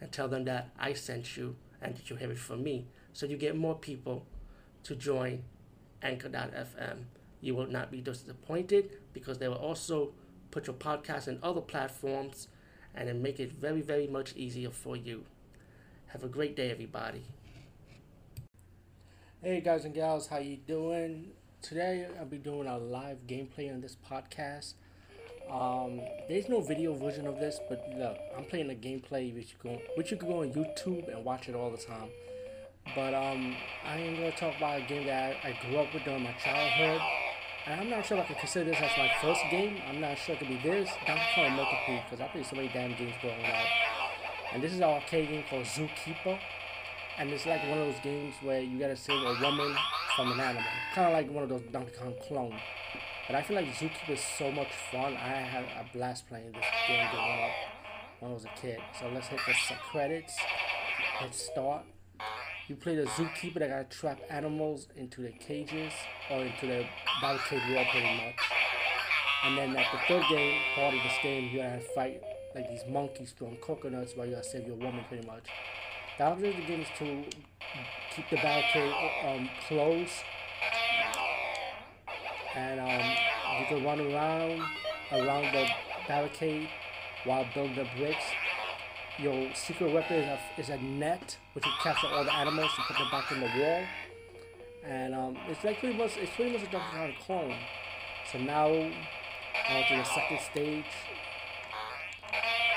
and tell them that I sent you and that you have it from me. So you get more people to join Anchor.fm. You will not be disappointed because they will also put your podcast in other platforms and then make it very, very much easier for you. Have a great day, everybody. Hey guys and gals, how you doing? Today I'll be doing a live gameplay on this podcast. Um, there's no video version of this, but look, I'm playing a gameplay which you go, which you can go on YouTube and watch it all the time. But um, I am gonna talk about a game that I, I grew up with during my childhood, and I'm not sure if I can consider this as my first game. I'm not sure it could be this. Donkey Kong Multiple, because I played so many damn games growing up. And this is an arcade game called Zookeeper, and it's like one of those games where you gotta save a woman from an animal, kind of like one of those Donkey Kong clones. But I feel like Zookeeper is so much fun. I had a blast playing this game growing up when I was a kid. So let's hit the credits. Let's start. You play the zookeeper that gotta trap animals into the cages or into the barricade wall pretty much. And then at the third game part of this game you gotta fight like these monkeys throwing coconuts while you gotta save your woman pretty much. The object of the game is to keep the barricade um, closed and um, you can run around around the barricade while building the bricks. Your secret weapon is a, is a net, which will capture all the animals and put them back in the wall. And um, it's like pretty much it's pretty much a Donkey Kong clone. So now on to the second stage.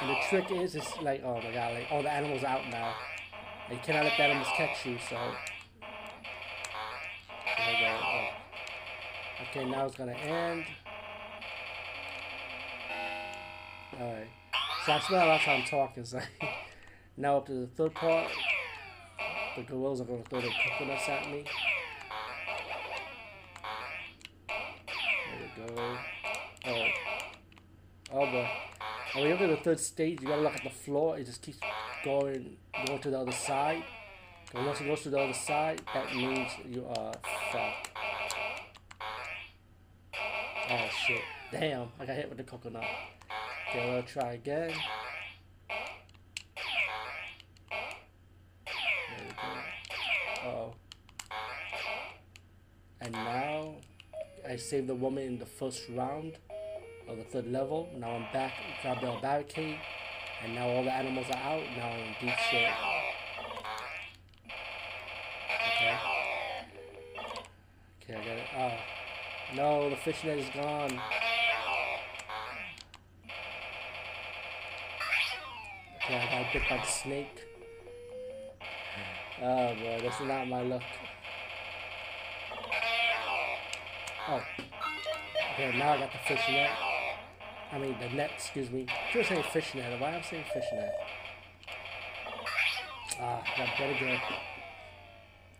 And the trick is, it's like, oh my god, like all the animals out now. And you cannot let the animals catch you, so. Okay, now it's gonna end. Alright. So I spent a lot of time talking, so now up to the third part. The gorillas are gonna throw their coconuts at me. There we go. Oh. Oh boy. And when you get to the third stage, you gotta look at the floor. It just keeps going going to the other side. And once it goes to the other side, that means you are fucked. Oh shit. Damn, I got hit with the coconut. Okay, we'll try again. There we go. Uh oh. And now, I saved the woman in the first round of the third level. Now I'm back, grab the barricade. And now all the animals are out. Now I'm in deep shit. Okay. Okay, I got it. Oh. No, the fishnet is gone. Okay, I got bit by the snake. Oh boy, this is not my luck. Oh. Okay, now I got the fishnet. I mean, the net, excuse me. I should say fishnet. Why am I saying fishnet? Ah, got bit again.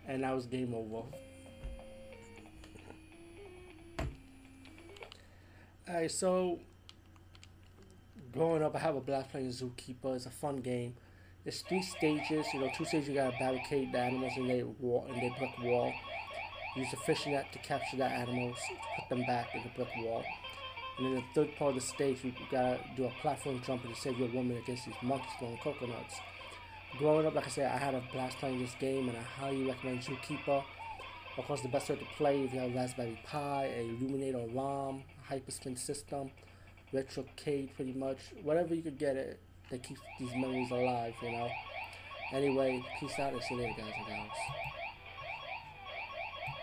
And that was game over. Alright, so growing up, I have a blast playing Zookeeper. It's a fun game. There's three stages. You know, two stages you gotta barricade the animals in their wall in their brick wall. Use a fishing net to capture the animals, put them back in the brick wall. And then the third part of the stage, you gotta do a platform jump to save your woman against these monkeys throwing coconuts. Growing up, like I said, I had a blast playing this game, and I highly recommend Zookeeper. Of course, the best way to play if you have Raspberry Pi, a emulator ROM, Hyperspin system, Retrocade, pretty much. Whatever you could get it that keeps these memories alive, you know. Anyway, peace out and see you later, guys and gals.